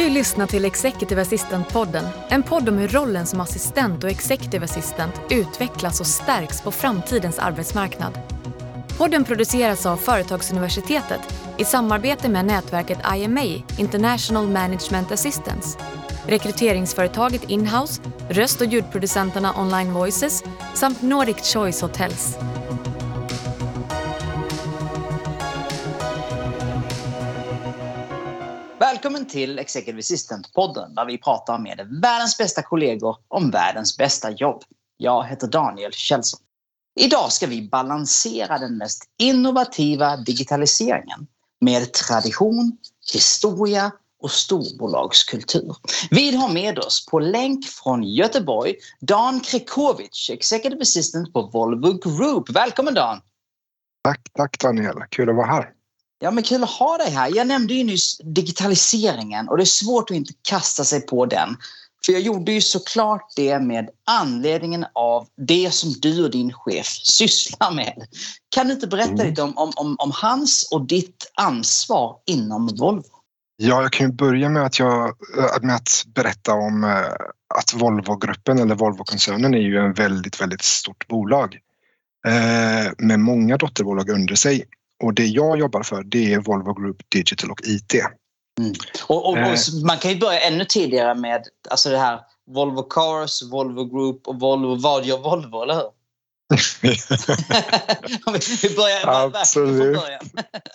Du lyssnar till Executive Assistant-podden. En podd om hur rollen som assistent och executive assistant utvecklas och stärks på framtidens arbetsmarknad. Podden produceras av Företagsuniversitetet i samarbete med nätverket IMA, International Management Assistance, rekryteringsföretaget Inhouse, röst och ljudproducenterna Online Voices samt Nordic Choice Hotels. Välkommen till Executive Assistant-podden där vi pratar med världens bästa kollegor om världens bästa jobb. Jag heter Daniel Kjellson. Idag ska vi balansera den mest innovativa digitaliseringen med tradition, historia och storbolagskultur. Vi har med oss på länk från Göteborg Dan Krekovic, Executive Assistant på Volvo Group. Välkommen Dan! Tack, tack Daniel. Kul att vara här. Ja, men kul att ha dig här. Jag nämnde ju nyss digitaliseringen och det är svårt att inte kasta sig på den. För jag gjorde ju såklart det med anledningen av det som du och din chef sysslar med. Kan du inte berätta mm. lite om, om, om, hans och ditt ansvar inom Volvo? Ja, jag kan ju börja med att, jag, äh, med att berätta om äh, att Volvo-gruppen eller Volvo-koncernen är ju en väldigt, väldigt stort bolag äh, med många dotterbolag under sig. Och det jag jobbar för det är Volvo Group Digital och IT. Mm. Och, och, och, eh. man kan ju börja ännu tidigare med alltså det här Volvo Cars, Volvo Group och Volvo. Vad gör Volvo, eller hur? vi börjar Absolut.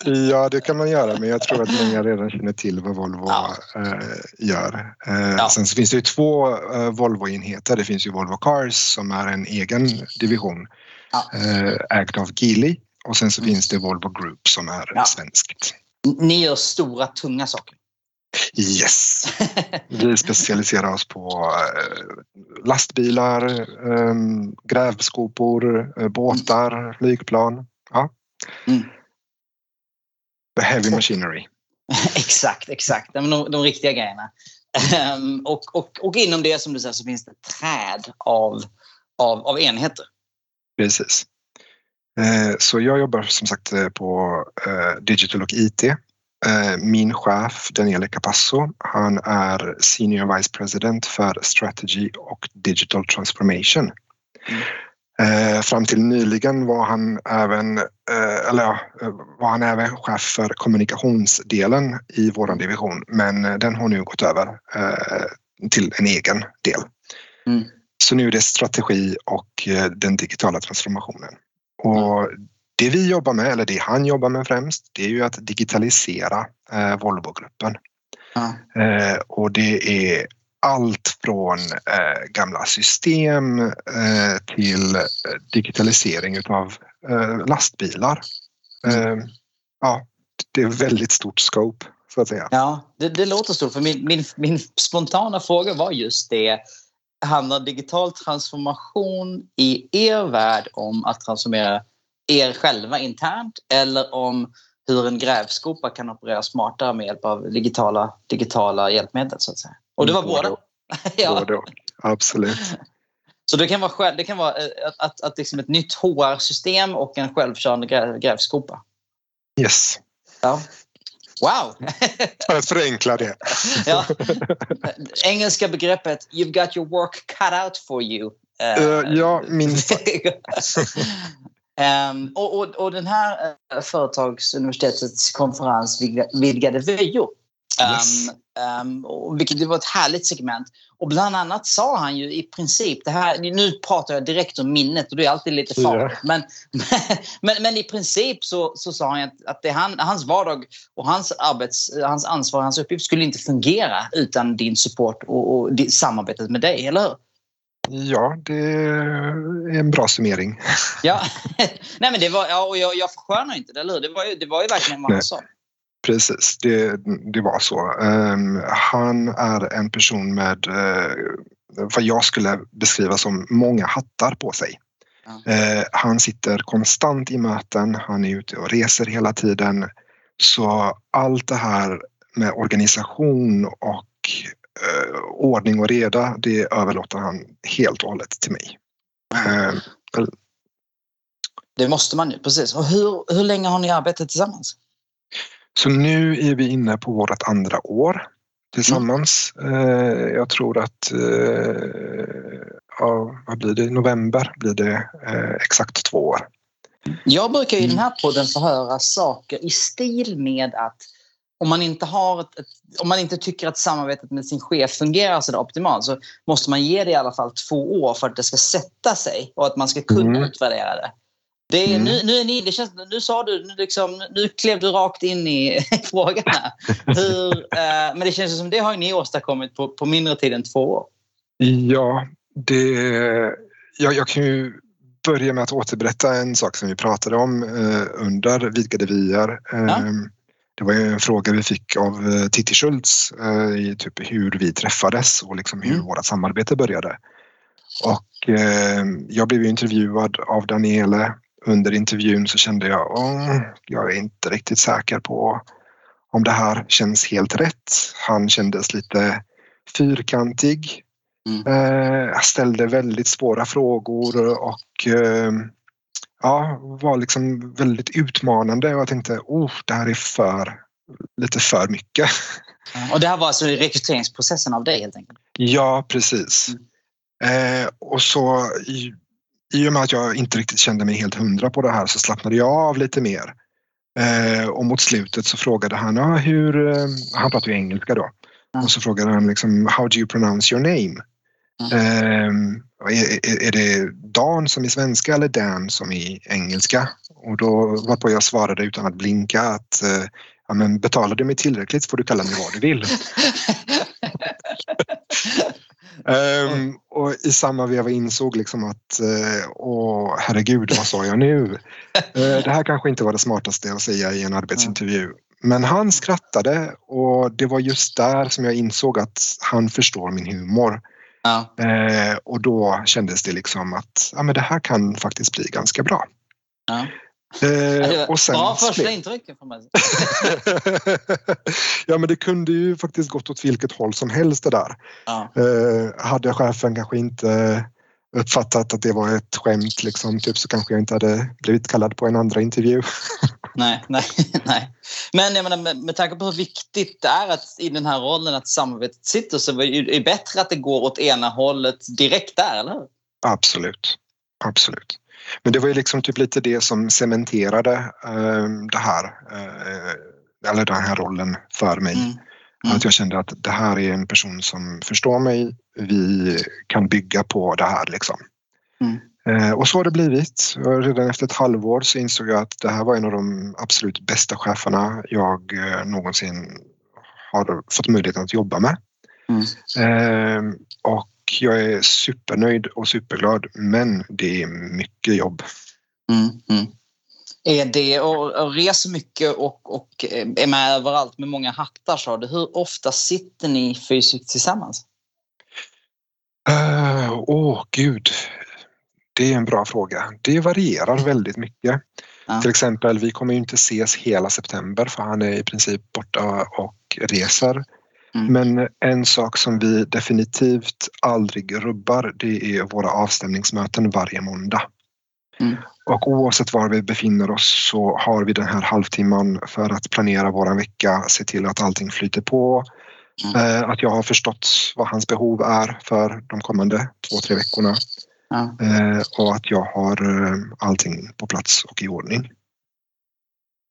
ja, det kan man göra, men jag tror att många redan känner till vad Volvo ja. äh, gör. Äh, ja. Sen så finns det ju två Volvo-enheter. Det finns ju Volvo Cars som är en egen division ja. ägd av Geely och sen så mm. finns det Volvo Group som är ja. svenskt. Ni gör stora, tunga saker. Yes! Vi specialiserar oss på eh, lastbilar, ehm, grävskopor, eh, båtar, mm. flygplan. Ja. Mm. The heavy machinery. exakt, exakt. De, de riktiga grejerna. Ehm, och, och, och inom det som du säger så finns det träd av, av, av enheter. Precis. Eh, så jag jobbar som sagt eh, på eh, digital och IT. Min chef Daniele Capasso, han är Senior Vice President för Strategy och Digital Transformation. Mm. Fram till nyligen var han även, eller ja, var han även chef för kommunikationsdelen i vår division, men den har nu gått över till en egen del. Mm. Så nu är det strategi och den digitala transformationen. Och det vi jobbar med, eller det han jobbar med främst, det är ju att digitalisera eh, Volvogruppen. Mm. Eh, och det är allt från eh, gamla system eh, till eh, digitalisering utav eh, lastbilar. Mm. ja, det är väldigt stort scope så att säga. Ja, det, det låter stort. För min, min, min spontana fråga var just det handlar digital transformation i er värld om att transformera er själva internt eller om hur en grävskopa kan operera smartare med hjälp av digitala, digitala hjälpmedel så att säga. Och det var båda? Både ja. Både och. Absolut. Så det kan vara, det kan vara att, eh, att, att liksom ett nytt HR-system och en självkörande grävskopa? Yes. Ja. Wow! För att förenkla det. ja. Engelska begreppet “You've got your work cut out for you”. Uh, ja, minst um, och, och, och den här uh, Företagsuniversitetets konferens Vidgade vyer Yes. Um, vilket det var ett härligt segment. Och bland annat sa han ju i princip, det här, nu pratar jag direkt om minnet och det är alltid lite farligt. Men, men, men, i princip så, så sa han att, att det han, hans vardag och hans, arbets, hans ansvar, hans uppgift skulle inte fungera utan din support och, och samarbetet med dig, eller hur? Ja, det är en bra summering. Ja, Nej, men det var, ja, och jag, jag förskönar inte det, eller hur? Det var ju, det var ju verkligen vad han sa. Precis, det, det var så. Um, han är en person med uh, vad jag skulle beskriva som många hattar på sig. Uh, han sitter konstant i möten, han är ute och reser hela tiden. Så allt det här med organisation och uh, ordning och reda, det överlåter han helt och hållet till mig. Mm. det måste man ju, precis. Och hur, hur länge har ni arbetat tillsammans? Så nu är vi inne på vårt andra år tillsammans. Mm. Jag tror att, ja, vad blir det, november blir det exakt två år. Jag brukar i den här podden få höra saker i stil med att om man inte, har ett, ett, om man inte tycker att samarbetet med sin chef fungerar så optimalt så måste man ge det i alla fall två år för att det ska sätta sig och att man ska kunna mm. utvärdera det. Det är, mm. nu, nu, är ni, det känns, nu sa du, nu, liksom, nu klev du rakt in i frågan här. Hur, eh, men det känns som det har ni åstadkommit på, på mindre tid än två år. Ja, det, jag, jag kan ju börja med att återberätta en sak som vi pratade om eh, under Vidgade vyar. Eh, ja. Det var en fråga vi fick av eh, Titti Schultz eh, i typ hur vi träffades och liksom hur mm. vårt samarbete började. Och eh, jag blev intervjuad av Daniele. Under intervjun så kände jag oh, jag är inte riktigt säker på om det här känns helt rätt. Han kändes lite fyrkantig. Mm. Eh, ställde väldigt svåra frågor och eh, ja, var liksom väldigt utmanande och jag tänkte oh, det här är för, lite för mycket. Och det här var alltså rekryteringsprocessen av dig helt enkelt? Ja, precis. Mm. Eh, och så i, i och med att jag inte riktigt kände mig helt hundra på det här så slappnade jag av lite mer. Eh, och mot slutet så frågade han, ah, hur, eh, han pratar ju engelska då, mm. och så frågade han liksom, how do you pronounce your name? Mm. Är, är, det Dan som är svenska eller Dan som är engelska? Och då var på jag svarade utan att blinka att eh, ja, men betalar du mig tillräckligt får du kalla mig vad du vill. um, och i samma veva insåg liksom att uh, åh herregud vad sa jag nu? Uh, det här kanske inte var det smartaste att säga i en arbetsintervju. Men han skrattade och det var just där som jag insåg att han förstår min humor. Ja. Eh, och då kändes det liksom att ja, men det här kan faktiskt bli ganska bra. Ja. Eh, och sen bra första intryck får man Ja men det kunde ju faktiskt gått åt vilket håll som helst det där. Ja. Eh, hade chefen kanske inte uppfattat att det var ett skämt liksom, typ, så kanske jag inte hade blivit kallad på en andra intervju. nej, nej, nej. Men jag menar, med, med tanke på hur viktigt det är att, i den här rollen att samarbetet sitter så är det bättre att det går åt ena hållet direkt där, eller hur? Absolut. Absolut. Men det var ju liksom typ lite det som cementerade äh, det här, äh, eller den här rollen för mig. Mm. Mm. Att jag kände att det här är en person som förstår mig. Vi kan bygga på det här liksom. Mm. Eh, och så har det blivit. Redan efter ett halvår så insåg jag att det här var en av de absolut bästa cheferna jag eh, någonsin har fått möjlighet att jobba med. Mm. Eh, och jag är supernöjd och superglad men det är mycket jobb. Mm, mm är det och, och reser mycket och, och eh, är med överallt med många hattar. Så du. Hur ofta sitter ni fysiskt tillsammans? Åh uh, oh, gud, det är en bra fråga. Det varierar väldigt mycket. Ja. Till exempel, vi kommer inte ses hela september för han är i princip borta och reser. Mm. Men en sak som vi definitivt aldrig rubbar det är våra avstämningsmöten varje måndag. Mm. Och oavsett var vi befinner oss så har vi den här halvtimman för att planera våran vecka, se till att allting flyter på. Mm. Eh, att jag har förstått vad hans behov är för de kommande två, tre veckorna. Mm. och att jag har eh, allting på plats och i ordning.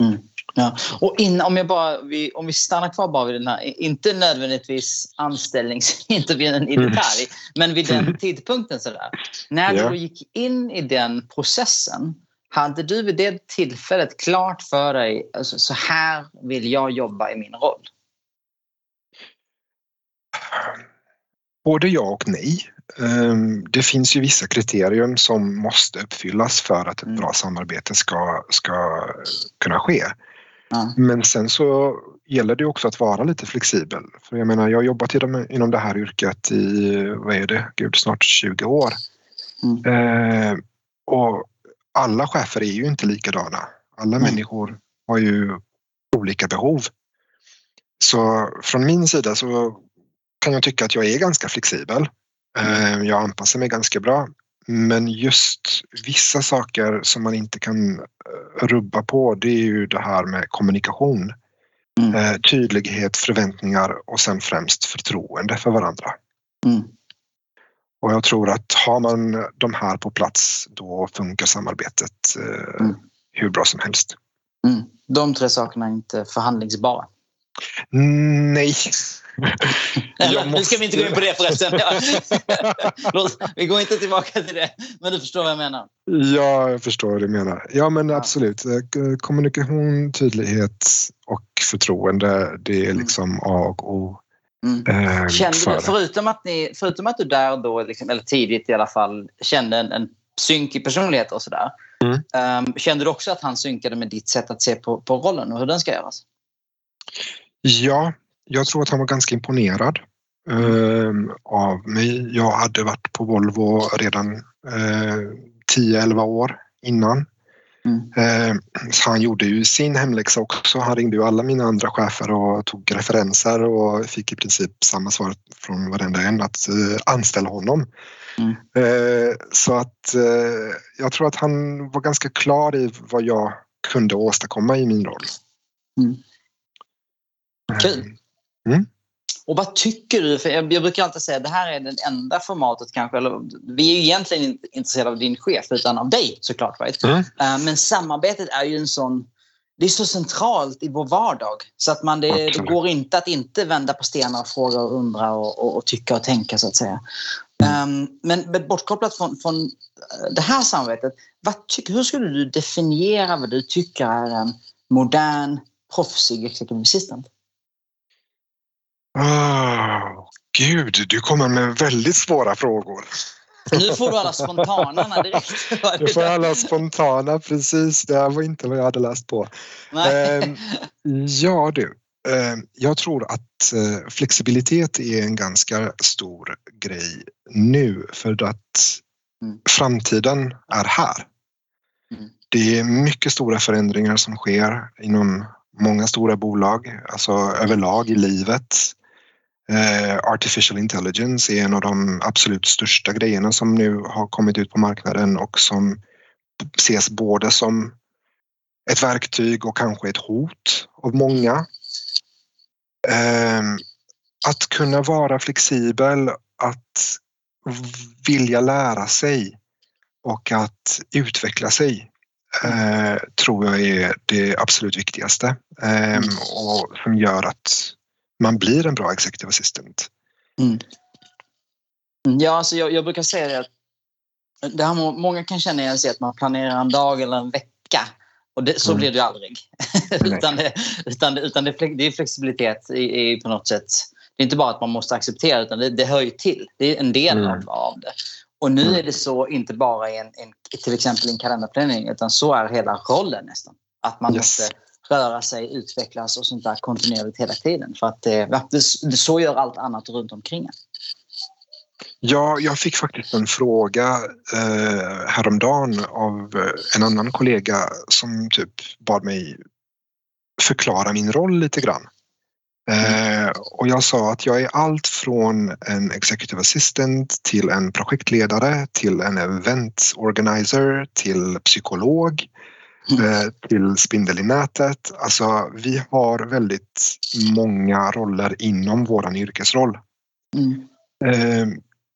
Mm. Ja. Och in, om, jag bara, vi, om vi stannar kvar bara vid den här, inte nödvändigtvis anställningsintervjun i mm. detalj, mm. men vid den tidpunkten sådär. När ja. du gick in i den processen, hade du vid det tillfället klart för dig, alltså, så här vill jag jobba i min roll? Både ja och nej. Ehm, det finns ju vissa kriterier som måste uppfyllas för att ett mm. bra samarbete ska, ska kunna ske. Men sen så gäller det också att vara lite flexibel. För jag menar, jag har jobbat inom det här yrket i, vad är det, gud snart 20 år. Mm. Eh, och alla chefer är ju inte likadana. Alla mm. människor har ju olika behov. Så från min sida så kan jag tycka att jag är ganska flexibel. Eh, jag anpassar mig ganska bra. Men just vissa saker som man inte kan eh, rubba på det är ju det här med kommunikation. Mm. Eh, tydlighet, förväntningar och sen främst förtroende för varandra. Mm. Och jag tror att har man de här på plats då funkar samarbetet mm. hur bra som helst. Mm. De tre sakerna är inte förhandlingsbara? Nej. Eller, måste... Nu ska vi inte gå in på det förresten. vi går inte tillbaka till det. Men du förstår vad jag menar? Ja, jag förstår vad du menar. Ja, men ja. absolut. Eh, kommunikation, tydlighet och förtroende, det är mm. liksom A och O. Mm. Eh, kände för du, förutom, att ni, förutom att du där då, liksom, eller tidigt i alla fall, kände en, en synk i personlighet och sådär. Mm. Um, kände du också att han synkade med ditt sätt att se på, på rollen och hur den ska göras? Ja, jag tror att han var ganska imponerad eh, av mig. Jag hade varit på Volvo redan eh, 10-11 år innan. Mm. Eh, han gjorde ju sin hemläxa också. Han ringde ju alla mina andra chefer och tog referenser och fick i princip samma svar från varenda en att eh, anställa honom. Mm. Eh, så att eh, jag tror att han var ganska klar i vad jag kunde åstadkomma i min roll. Mm. Kul! Mm. Och vad tycker du? För jag, jag brukar alltid säga att det här är det enda formatet kanske. Eller, vi är ju egentligen inte intresserade av din chef utan av dig såklart. Right? Mm. Uh, men samarbetet är ju en sån... Det är så centralt i vår vardag så att man, det, det går inte att inte vända på stenar och fråga och undra och, och, och tycka och tänka så att säga. Um, men, men bortkopplat från, från eh, det här samarbetet, vad tyck, hur skulle du definiera vad du tycker är en modern, proffsig executive assistant? Oh, Gud, du kommer med väldigt svåra frågor. Nu får du alla spontana direkt. Du får alla spontana, precis. Det här var inte vad jag hade läst på. Eh, ja du, eh, jag tror att eh, flexibilitet är en ganska stor grej nu för att mm. framtiden är här. Mm. Det är mycket stora förändringar som sker inom många stora bolag, alltså överlag i livet. Eh, artificial intelligence är en av de absolut största grejerna som nu har kommit ut på marknaden och som ses både som ett verktyg och kanske ett hot av många. Ehm, att kunna vara flexibel, att vilja lära sig och att utveckla sig eh, tror jag är det absolut viktigaste ehm, och som gör att man blir en bra executive assistant. Mm. mm. Ja, alltså jag, jag, brukar säga det att det här, många kan känna igen sig att man planerar en dag eller en vecka och det, så mm. blir det ju aldrig. utan det, utan, utan det, det är flexibilitet i, i, på något sätt. Det är inte bara att man måste acceptera utan det, det hör ju till. Det är en del mm. av, av det. Och nu mm. är det så inte bara i en, en, till exempel en kalenderplanering utan så är hela rollen nästan. Att man yes. måste röra sig, utvecklas och sånt där kontinuerligt hela tiden. För att eh, det, det, så gör allt annat runt omkring Ja, jag fick faktiskt en fråga eh, häromdagen av eh, en annan kollega som typ bad mig förklara min roll lite grann. Eh, och jag sa att jag är allt från en executive assistant till en projektledare till en event organizer till psykolog Eh, till spindel i nätet. Alltså, vi har väldigt många roller inom våran yrkesroll. Mm. Eh,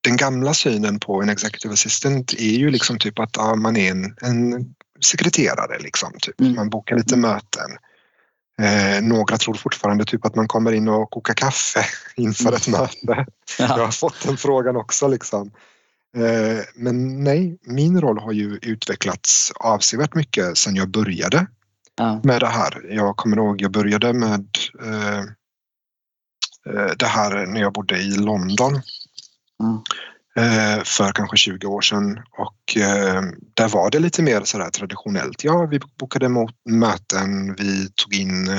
den gamla synen på en executive assistant är ju liksom typ att ja, man är en, en sekreterare. Liksom, typ. Mm. Man bokar lite möten. Eh, några tror fortfarande typ att man kommer in och kokar kaffe inför ett mm. möte. Ja. Jag har fått den frågan också. Liksom. Eh, men nej, min roll har ju utvecklats avsevärt mycket sedan jag började ja. med det här. Jag kommer ihåg, jag började med eh, eh det här när jag bodde i London. Mm. för kanske 20 år sedan och där var det lite mer sådär traditionellt. Ja, vi bokade möten, vi tog in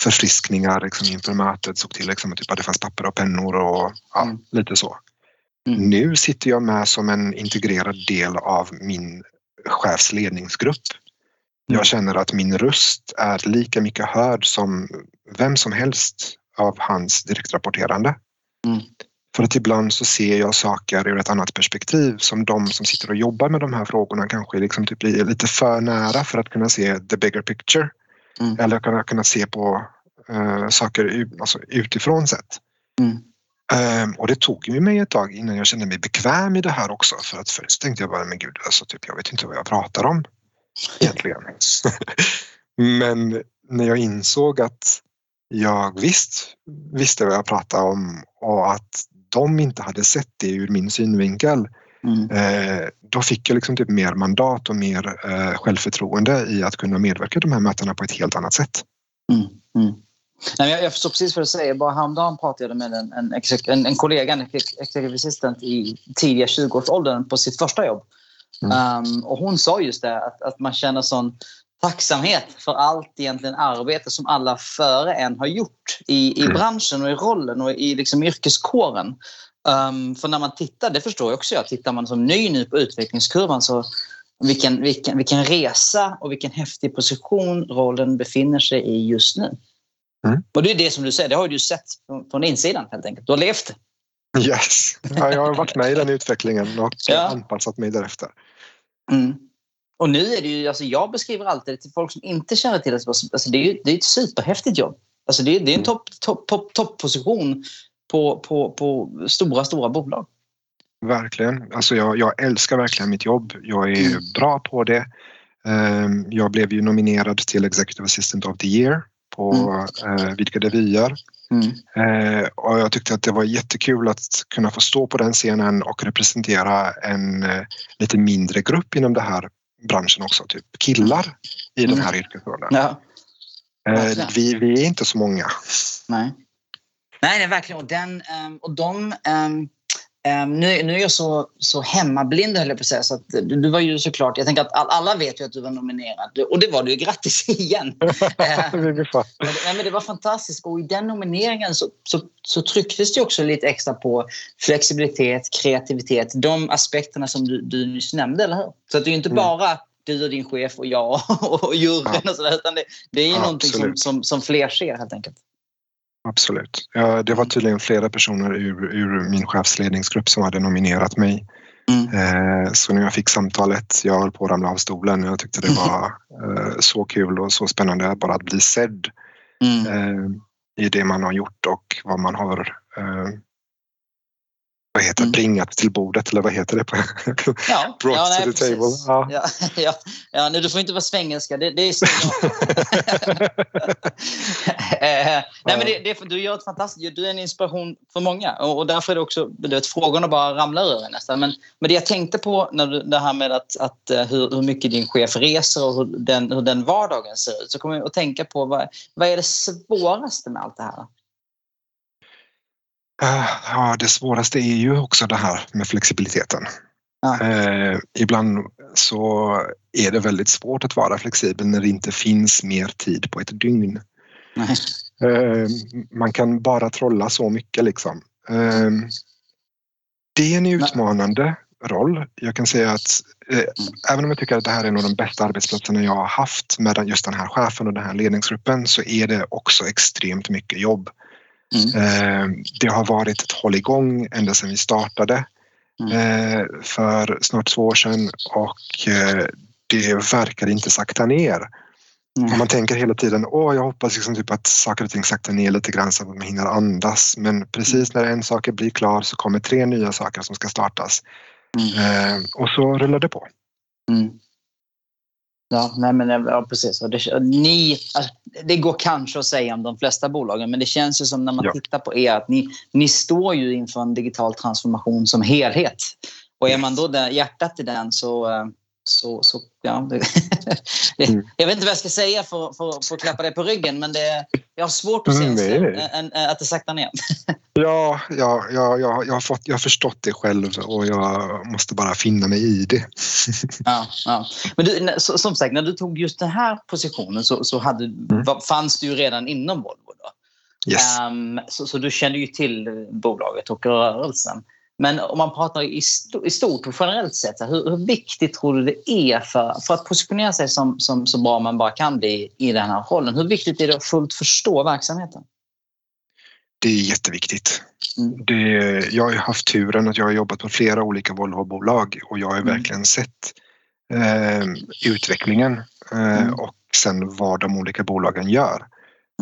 förfriskningar liksom inför mötet, såg till liksom att det fanns papper och pennor och ja, mm. lite så. Mm. Nu sitter jag med som en integrerad del av min chefsledningsgrupp. Jag mm. känner att min röst är lika mycket hörd som vem som helst av hans direktrapporterande. Mm. För att ibland så ser jag saker ur ett annat perspektiv som de som sitter och jobbar med de här frågorna kanske liksom typ är lite för nära för att kunna se the bigger picture. Mm. Eller kunna, kunna se på eh, saker alltså utifrån sett. Mm. Um, och det tog ju mig ett tag innan jag kände mig bekväm i det här också. För att först tänkte jag bara, men gud, alltså, typ, jag vet inte vad jag pratar om egentligen. men när jag insåg att jag visst visste vad jag pratade om och att de inte hade sett det ur min synvinkel. Mm. Eh, då fick jag liksom typ mer mandat och mer eh, självförtroende i att kunna medverka i de här mötena på ett helt annat sätt. Mm. Mm. Nej, jag, jag förstår precis vad du säger. Bara häromdagen pratade jag med en, en, en, en kollega, en executive assistant i tidiga 20-årsåldern på sitt första jobb. Um, och hon sa just det, att, att man känner sån tacksamhet för allt egentligen arbete som alla före en har gjort i, i mm. branschen och i rollen och i liksom yrkeskåren. Um, för när man tittar, det förstår jag också jag, tittar man som ny nu på utvecklingskurvan så vilken, vilken, vilken resa och vilken häftig position rollen befinner sig i just nu. Mm. Och det är det som du säger, det har du sett från, insidan helt enkelt. Du har levt. Yes, ja, jag har varit med i den utvecklingen och ja. anpassat mig därefter. Mm. Och nu är det ju, alltså jag beskriver alltid det till folk som inte känner till det. Alltså det är ju det är ett superhäftigt jobb. Alltså det, är, det är en toppposition top, top, top på, på, på stora, stora bolag. Verkligen. Alltså jag, jag älskar verkligen mitt jobb. Jag är mm. bra på det. Ehm, jag blev ju nominerad till Executive Assistant of the Year på mm. Vidgade vyer. Mm. Eh, och jag tyckte att det var jättekul att kunna få stå på den scenen och representera en eh, lite mindre grupp inom den här branschen också, typ killar i mm. den här yrkesrollen. Ja. vi, vi är inte så många. Nej. Nej, nej verkligen. Och, den, ehm, och de... Um, nu, nu är jag så, så hemmablind höll jag på att säga. Så att du, du, var ju såklart, jag tänker att alla vet ju att du var nominerad. Och det var du ju. Grattis igen! Men, men det var fantastiskt. Och i den nomineringen så, så, så trycktes det också lite extra på flexibilitet, kreativitet. De aspekterna som du, du nyss nämnde, eller hur? Så att det är ju inte mm. bara du och din chef och jag och juryn ja. och sådär. Utan det, det är ju ja, någonting som, som, som fler ser helt enkelt. Absolut. Ja, det var tydligen flera personer ur, ur min chefsledningsgrupp som hade nominerat mig. Mm. Eh, så när jag fick samtalet, jag höll på att ramla av stolen. Jag tyckte det var eh, så kul och så spännande bara att bli sedd mm. eh, i det man har gjort och vad man har vad heter det, mm. bringat till bordet eller vad heter det? På, ja, brought ja, nej, to the table. Ja. Ja, ja, ja, nej, du får inte vara svengelska, det, det är så eh, Nej, men det, det, Du gör ett fantastiskt Du är en inspiration för många och, och därför är det också det, frågorna bara ramlar ur nästan. Men, men det jag tänkte på när du, det här med att, att eh, hur, hur mycket din chef reser och hur den, hur den vardagen ser ut så kommer jag att tänka på vad, vad är det svåraste med allt det här? Eh, ja, det svåraste är ju också det här med flexibiliteten. Ja. Eh, ibland så är det väldigt svårt att vara flexibel när det inte finns mer tid på ett dygn. Eh, man kan bara trolla så mycket liksom. Eh, det är en utmanande roll. Jag kan säga att eh, mm. även om jag tycker att det här är en av de bästa arbetsplatserna jag har haft med just den här chefen och den här ledningsgruppen så är det också extremt mycket jobb. Mm. Eh, det har varit ett hålligång ända sedan vi startade mm. Eh, för snart två år sedan och eh, det verkar inte sakta ner. Mm. Man tänker hela tiden, åh jag hoppas liksom typ att saker och ting saktar ner lite grann så att man hinner andas. Men precis när en sak blir klar så kommer tre nya saker som ska startas. Mm. och så rullar det på. Mm. Ja, nej men, ja precis. Och det, ni, alltså, det går kanske att säga om de flesta bolagen men det känns ju som när man ja. tittar på er att ni, ni står ju inför en digital transformation som helhet. Och är man då där, hjärtat i den så, eh, så, så ja, mm. Jag vet inte vad jag ska säga för, för, för att klappa dig på ryggen men det, jag har svårt att se mm, en, en, att det saktar ner. ja, ja, ja, ja jag, har fått, jag har förstått det själv och jag måste bara finna mig i det. ja, ja. Men du, som sagt, när du tog just den här positionen så, så hade, mm. fanns du ju redan inom Volvo. Då. Yes. Um, så, så du kände ju till bolaget och rörelsen. Men om man pratar i, stort och generellt sett, hur, hur, viktigt tror du det är för, för att positionera sig som, som så bra man bara kan bli i den här rollen? Hur viktigt är det att fullt förstå verksamheten? Det är jätteviktigt. Mm. Det, jag har haft turen att jag har jobbat på flera olika Volvo-bolag och jag har mm. verkligen sett eh, utvecklingen eh, mm. och sen vad de olika bolagen gör.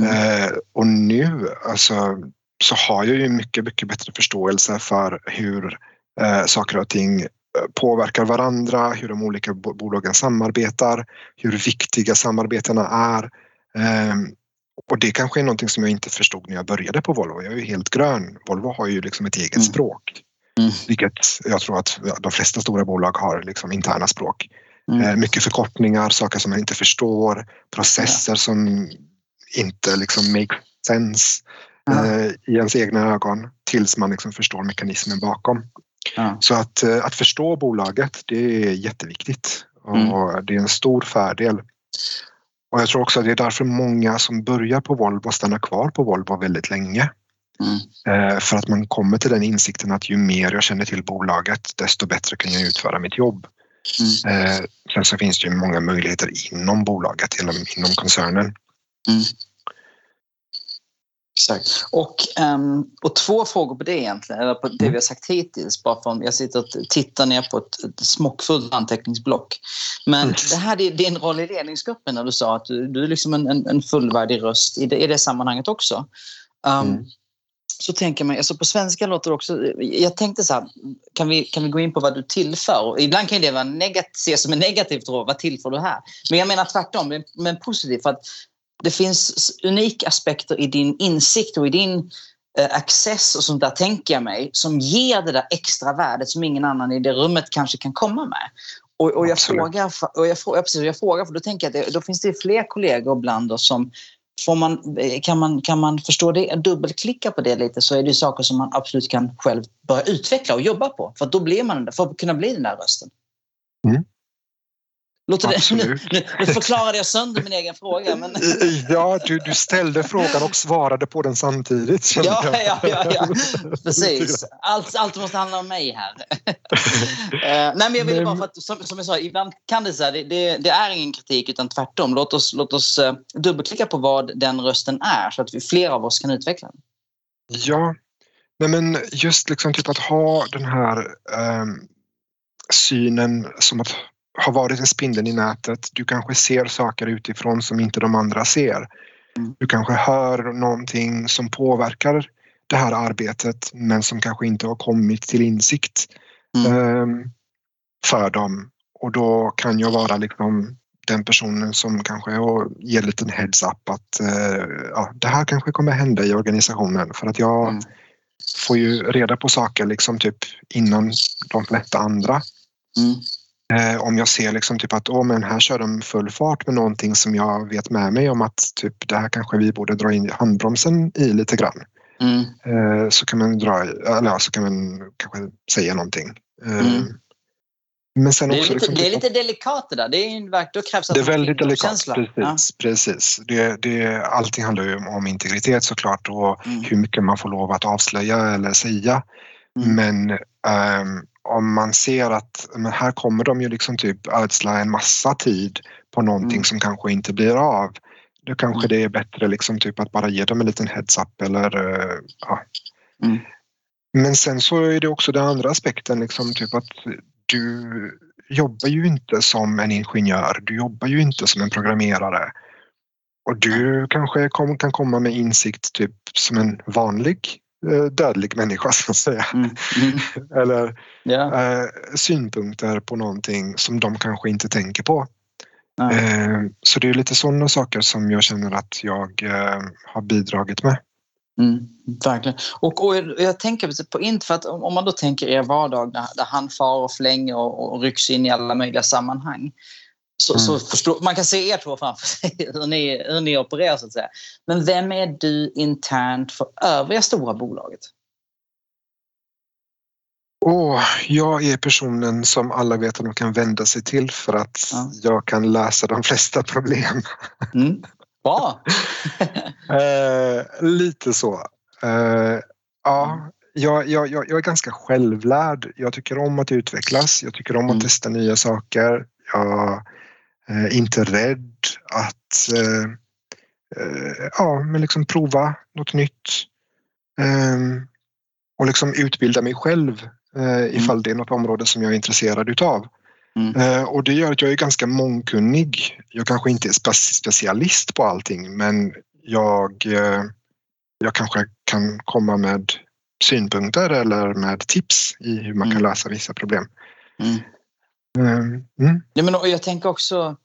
Mm. och nu alltså, så har jag ju mycket, mycket bättre förståelse för hur eh, saker och ting påverkar varandra, hur de olika bolagen samarbetar, hur viktiga samarbetena är. Um, och det kanske är någonting som jag inte förstod när jag började på Volvo. Jag är ju helt grön. Volvo har ju liksom ett eget mm. språk. Mm. Vilket jag tror att de flesta stora bolag har liksom interna språk. Mm. Eh, mycket förkortningar, saker som man inte förstår, processer ja. som inte liksom make sense. Eh, i ens egna ögon tills man liksom förstår mekanismen bakom. Ja. Så att, eh, att förstå bolaget, det är jätteviktigt och mm. det är en stor fördel. Och jag tror också att det är därför många som börjar på Volvo stannar kvar på Volvo väldigt länge. Mm. Eh, för att man kommer till den insikten att ju mer jag känner till bolaget desto bättre kan jag utföra mitt jobb. Mm. Eh, sen så finns det ju många möjligheter inom bolaget, inom, inom koncernen. Exakt. Och, um, och två frågor på det egentligen, eller på det mm. vi har sagt hittills. Bara för jag sitter och tittar ner på ett, ett smockfullt anteckningsblock. Men mm. det här är din roll i ledningsgruppen när du sa att du, du är liksom en, en, en fullvärdig röst i det, i det sammanhanget också. Um, mm. Så tänker man, alltså på svenska låter det också... Jag tänkte så här, kan vi, kan vi gå in på vad du tillför? Ibland kan det vara negativt, ses som en negativt råd, vad tillför du här? Men jag menar tvärtom, men positivt. För att det finns unika aspekter i din insikt och i din eh, access och sånt där, tänker jag mig, som ger det där extra värdet som ingen annan i det rummet kanske kan komma med. Och, och jag, frågar, och jag, frågar, precis, jag frågar, för då tänker jag att det, då finns det fler kollegor bland oss som Får man, kan, man, kan man förstå det, dubbelklicka på det lite så är det saker som man absolut kan själv börja utveckla och jobba på. För då blir man för att kunna bli den där rösten. Mm. Låter det, nu, nu förklarade jag sönder min egen fråga. Men... Ja, du, du ställde frågan och svarade på den samtidigt. Ja, ja, ja, ja, precis. Allt, allt måste handla om mig här. uh, nej, men jag ville bara för att, som, som jag sa, ibland kan det säga det, det, det, är ingen kritik utan tvärtom. Låt oss, låt oss uh, dubbelklicka på vad den rösten är så att vi, fler av oss kan utveckla den. Ja, nej, men just liksom typ att ha den här um, synen som att har varit en spindeln i nätet. Du kanske ser saker utifrån som inte de andra ser. Mm. Du kanske hör någonting som påverkar det här arbetet men som kanske inte har kommit till insikt mm. um, för dem. Och då kan jag vara liksom den personen som kanske ger en liten heads up att uh, ja, det här kanske kommer hända i organisationen för att jag mm. får ju reda på saker liksom typ innan de flesta andra. Mm. Eh, om jag ser liksom typ att oh, men här kör de full fart med någonting som jag vet med mig om att typ, det här kanske vi borde dra in handbromsen i lite grann. Mm. Eh, så kan man dra, eller ja, så kan man kanske säga någonting. Eh, mm. Men sen det, är också, lite, liksom, det är lite delikat det där. Det, är, då krävs det är väldigt delikat, precis. Ja. precis. Det, det, allting handlar ju om integritet såklart och mm. hur mycket man får lov att avslöja eller säga. Mm. Men um, om man ser att men här kommer de ju liksom typ ödsla en massa tid på någonting mm. som kanske inte blir av. Då kanske mm. det är bättre liksom typ att bara ge dem en liten heads-up eller uh, ja. Mm. Men sen så är det också den andra aspekten liksom typ att du jobbar ju inte som en ingenjör. Du jobbar ju inte som en programmerare. Och du kanske kom, kan komma med insikt typ som en vanlig Eh, dödlig människa så att säga. Mm. Mm. Eller yeah. eh, synpunkter på någonting som de kanske inte tänker på. Eh, så det är lite sådana saker som jag känner att jag eh, har bidragit med. Mm, verkligen. Och, och jag tänker på inte för att om man då tänker er vardag där, där han far och flänger och, och rycks in i alla möjliga sammanhang. Så, mm. så förstår, man kan se er två framför sig, hur ni, hur ni opererar så att säga. Men vem är du internt för övriga stora bolaget? Oh, jag är personen som alla vet att de kan vända sig till för att ja. jag kan lösa de flesta problem. Mm. Bra! eh, lite så. Eh, ja, jag, jag, jag, är ganska självlärd. Jag tycker om att utvecklas. Jag tycker om att mm. testa nya saker. Jag inte rädd att eh, eh, ja, men liksom prova något nytt. Ehm, och liksom utbilda mig själv mm. ifall det är något område som jag är intresserad utav. Mm. Och det gör att jag är ganska mångkunnig. Jag kanske inte är specialist på allting men jag, eh, jag kanske kan komma med synpunkter eller med tips i hur man kan Mm. lösa vissa problem. Mm. Eh, Mm. Ja, men, och jag tänker också...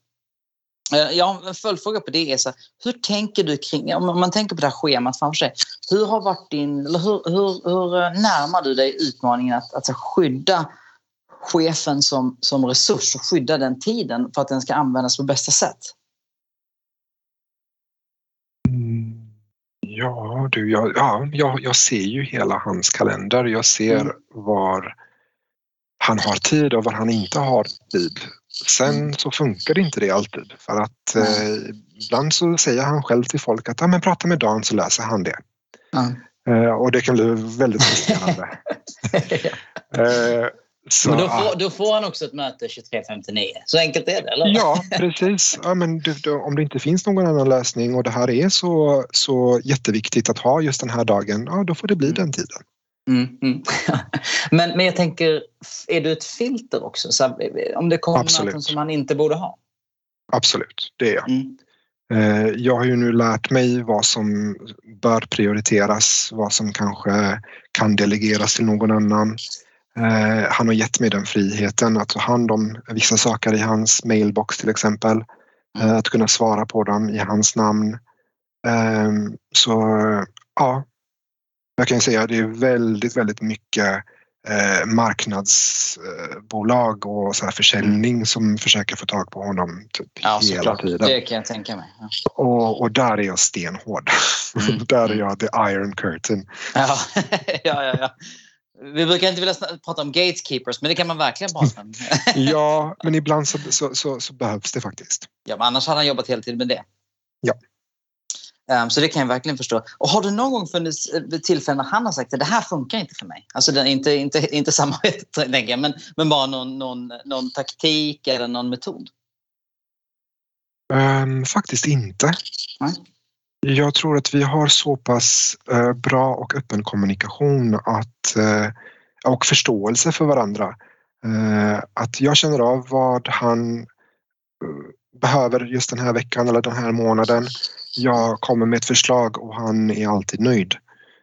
eh, Jag har en följdfråga på det. Är så här, hur tänker du kring... Om man tänker på det här schemat framför sig. Hur har varit din... Eller hur, hur, hur eh, närmar du dig utmaningen att, att skydda chefen som, som resurs och skydda den tiden för att den ska användas på bästa sätt? Mm. Ja, du, jag, ja, jag, jag ser ju hela hans kalender. Jag ser Mm. var han har tid och var han inte har tid. Sen Mm. så funkar inte det alltid för att eh, ibland så säger han själv till folk att ja, men prata med Dan så läser han det. Ja. Eh, och det kan bli väldigt frustrerande. eh, så, Men då får, då får han också ett möte 23.59. Så enkelt är det, eller? Ja, precis. Ja, men du, du, om det inte finns någon annan lösning och det här är så, så jätteviktigt att ha just den här dagen, ja då får det bli Mm. den tiden. Mm, mm. men, men jag tänker, är du ett filter också? Så här, om det kommer Absolut. möten som man inte borde ha? Absolut, det är jag. Mm. Eh, Jag har ju nu lärt mig vad som bör prioriteras, vad som kanske kan delegeras till någon annan. Eh, Han har gett mig den friheten att ta hand om vissa saker i hans mailbox till exempel. Eh, Att kunna svara på dem i hans namn. Eh, Så ja, jag kan säga att det är väldigt, väldigt mycket eh, marknadsbolag och så här försäljning som försöker få tag på honom typ Ja, hela såklart. tiden. Det kan jag tänka mig. Ja. Och, och där är jag stenhård. Mm. där är jag the iron curtain. Ja, ja, ja, ja. Vi brukar inte vilja prata om gatekeepers, men det kan man verkligen prata om. Ja, men ibland så, så, så, så behövs det faktiskt. ja, men annars hade han jobbat hela tiden med det. Ja. Ehm, så det kan jag verkligen förstå. Och har det någon gång funnits eh, tillfällen när han har sagt att det här funkar inte för mig? Alltså den, inte, inte, inte samarbetet, men, men bara någon, någon, någon taktik eller någon metod? Ehm, faktiskt inte. Nej. Jag tror att vi har så pass eh, bra och öppen kommunikation att, eh, och förståelse för varandra. Att jag känner av vad han behöver just den här veckan eller den här månaden. Jag kommer med ett förslag och han är alltid nöjd.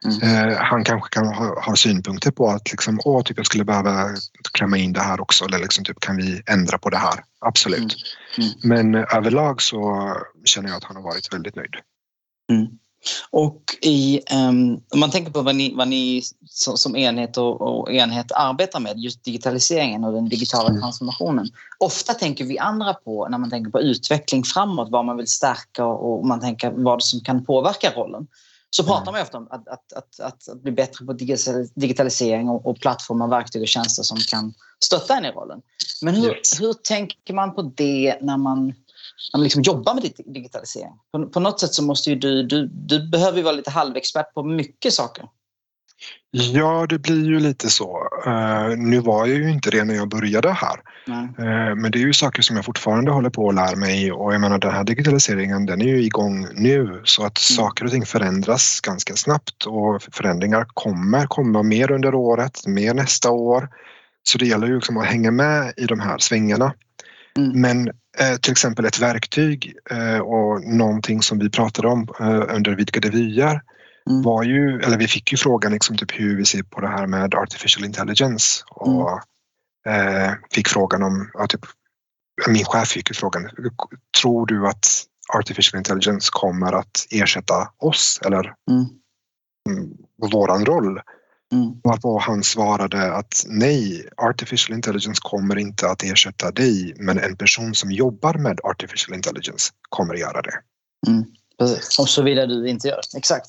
Mm. Eh, han kanske kan ha, ha synpunkter på att liksom, åh, typ jag skulle behöva klämma in det här också eller liksom, typ, kan vi ändra på det här? Absolut. Mm. Mm. Men eh, överlag så känner jag att han har varit väldigt nöjd. Och i, ehm, om man tänker på vad ni, vad ni som, som enhet och, och enhet arbetar med, just digitaliseringen och den digitala Mm. transformationen. Ofta tänker vi andra på, när man tänker på utveckling framåt, vad man vill stärka och man tänker vad som kan påverka rollen. Så pratar Mm. man ju ofta om att, att, att, att, att bli bättre på digital- digitalisering och, och plattformar, verktyg och tjänster som kan stötta en i rollen. Men hur, hur tänker man på det när man, man liksom jobbar med dig- digitalisering? På, på något sätt så måste ju du, du, du behöver ju vara lite halvexpert på mycket saker. Ja, det blir ju lite så. Eh, nu var jag ju inte det när jag började här. Eh, men det är ju saker som jag fortfarande håller på att lära mig och jag menar den här digitaliseringen den är ju igång nu så att saker och ting förändras ganska snabbt och förändringar kommer komma mer under året, mer nästa år. Så det gäller ju liksom att hänga med i de här svängarna. Mm. Men eh, till exempel ett verktyg eh, och någonting som vi pratade om eh, under Vidgade vyer Mm. var ju, eller vi fick ju frågan liksom typ hur vi ser på det här med artificial intelligence och eh, fick frågan om, ja, typ, min chef fick ju frågan, tror du att artificial intelligence kommer att ersätta oss eller Mm. mm, våran roll? Mm. Varpå han svarade att nej, artificial intelligence kommer inte att ersätta dig, men en person som jobbar med artificial intelligence kommer att göra det. Precis. Och såvida du inte gör det. Exakt.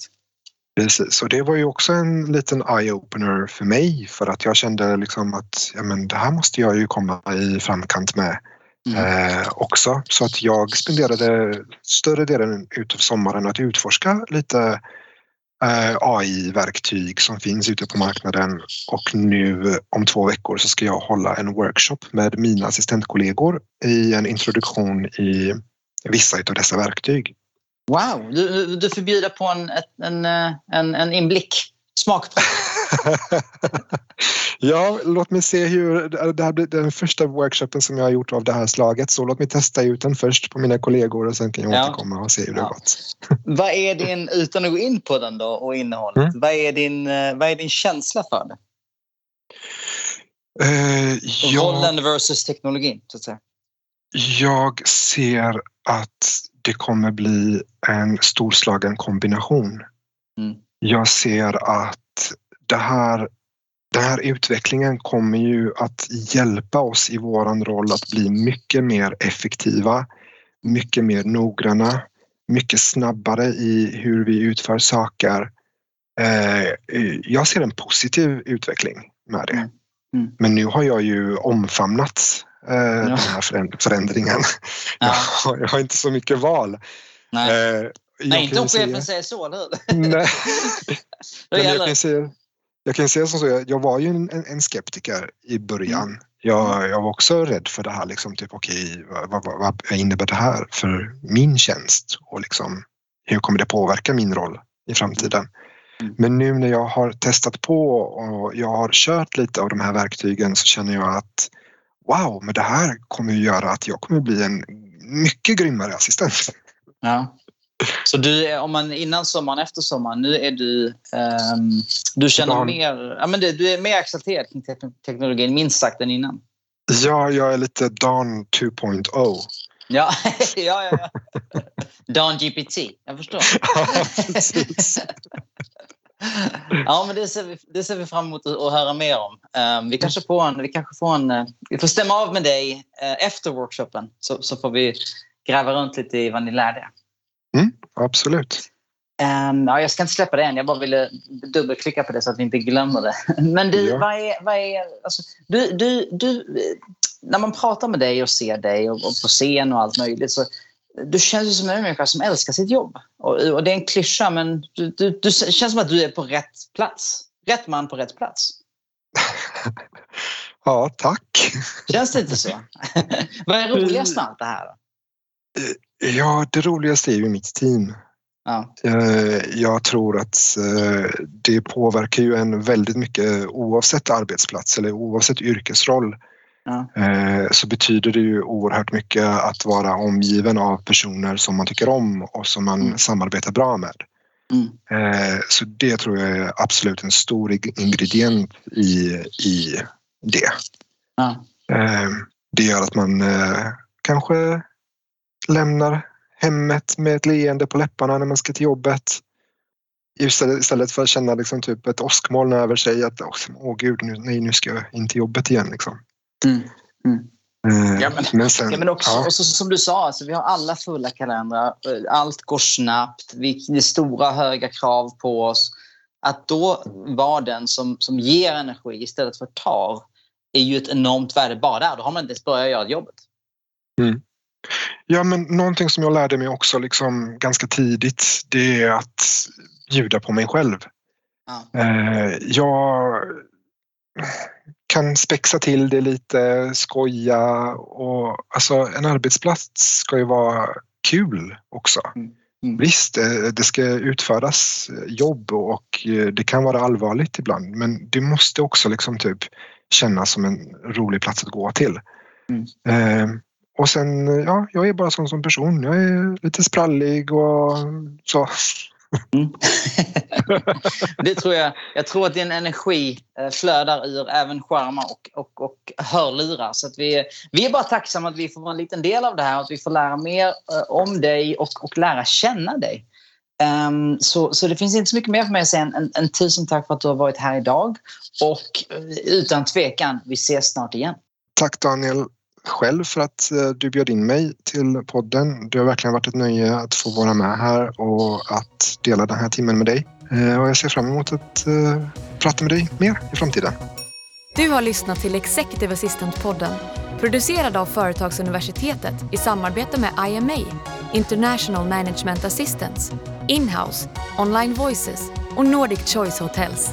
Precis, och det var ju också en liten eye-opener för mig för att jag kände liksom att ja, men det här måste jag ju komma i framkant med Mm. eh, också. Så att jag spenderade större delen utav sommaren att utforska lite AI-verktyg som finns ute på marknaden och nu om två veckor så ska jag hålla en workshop med mina assistentkollegor i en introduktion i vissa av dessa verktyg. Wow, du, du får bjuda på en, en, eh, en, en inblick. Smakprov. ja, låt mig se hur... Det här blir den första workshopen som jag har gjort av det här slaget så låt mig testa ut den först på mina kollegor och sen kan jag ja. återkomma och se hur det ja. har gått. vad är din, utan att gå in på den då och innehållet, mm. vad, är din, eh, vad är din känsla för det? Uh, Rollen versus teknologin, så att säga. Jag ser att det kommer bli en storslagen kombination. Mm. Jag ser att det här, den här utvecklingen kommer ju att hjälpa oss i våran roll att bli mycket mer effektiva, mycket mer noggranna, mycket snabbare i hur vi utför saker. Eh, jag ser en positiv utveckling med det. Mm. Mm. Men nu har jag ju omfamnat eh, ja. den här förändringen. Ja. Jag, jag, har inte så mycket val. Nej, eh, Nej inte om chefen säger så, eller hur? Nej. jag, kan säga, jag kan säga som så, jag var ju en, en skeptiker i början. Mm. Jag, jag var också rädd för det här, liksom, typ okej, okay, vad, vad, vad innebär det här för min tjänst? Och liksom, hur kommer det påverka min roll i framtiden? Mm. Men nu när jag har testat på och jag har kört lite av de här verktygen så känner jag att wow, men det här kommer ju göra att jag kommer bli en mycket grymmare assistent. Ja. Så du, om man innan sommaren, efter sommaren, nu är du... Um, du känner Dan. mer... Ja, men du, du är mer exalterad kring teknologin, minst sagt, än innan. Ja, jag är lite Dan 2.0. Ja, ja, ja. ja. Dan GPT, jag förstår. Ja, precis. ja, men det ser, vi, det ser vi fram emot att höra mer om. Um, vi, kanske får en, vi kanske får en... Uh, vi får stämma av med dig uh, efter workshopen så, så får vi gräva runt lite i vad ni lärde er. Mm, absolut. Um, ja, jag ska inte släppa det än. Jag bara ville dubbelklicka på det så att vi inte glömmer det. Men du, ja. vad är... Vad är alltså, du, du, du, när man pratar med dig och ser dig och, och på scen och allt möjligt så du känns som en människa som älskar sitt jobb. Och, och det är en klyscha, men du, du, du känns som att du är på rätt plats. Rätt man på rätt plats. ja, tack. Känns det inte så? Vad är roligast med allt det här? Då? Ja, det roligaste är ju mitt team. Ja. Eh, jag tror att eh, det påverkar ju en väldigt mycket oavsett arbetsplats eller oavsett yrkesroll. Ja. Eh, så betyder det ju oerhört mycket att vara omgiven av personer som man tycker om och som man mm. samarbetar bra med. Mm. Så det tror jag är absolut en stor ingrediens i, i det. Ja. Det gör att man kanske lämnar hemmet med ett leende på läpparna när man ska till jobbet. Istället för att känna liksom typ ett åskmoln över sig att åh gud, nu, nej, nu ska jag in till jobbet igen. Liksom. Mm. Mm. Eh, ja, men, men, sen, ja, men också, ja. också, som du sa, alltså, vi har alla fulla kalendrar. Allt går snabbt. Vi, det är stora höga krav på oss. Att då vara den som, som ger energi istället för tar är ju ett enormt värde bara där. Då har man inte ens börjat göra jobbet. Mm. Ja, men någonting som jag lärde mig också liksom ganska tidigt, det är att bjuda på mig själv. Ja. Eh, jag kan spexa till det lite, skoja och alltså en arbetsplats ska ju vara kul också. Mm. Mm. Visst, det ska utföras jobb och det kan vara allvarligt ibland men det måste också liksom typ kännas som en rolig plats att gå till. Mm. Eh, och sen, ja, jag är bara sån som person. Jag är lite sprallig och så. Mm. det tror jag. Jag tror att din energi eh, flödar ur även skärmar och, och, och hörlurar. Så att vi, vi är bara tacksamma att vi får vara en liten del av det här och att vi får lära mer eh, om dig och, och lära känna dig. Um, så, så det finns inte så mycket mer för mig att säga än, än, tusen tack för att du har varit här idag. Och eh, utan tvekan, vi ses snart igen. Tack Daniel själv för att eh, du bjöd in mig till podden. Det har verkligen varit ett nöje att få vara med här och att dela den här timmen med dig. Eh, och jag ser fram emot att eh, prata med dig mer i framtiden. Du har lyssnat till Executive Assistant-podden producerad av Företagsuniversitetet i samarbete med IMA, International Management Assistance, Inhouse, Online Voices och Nordic Choice Hotels.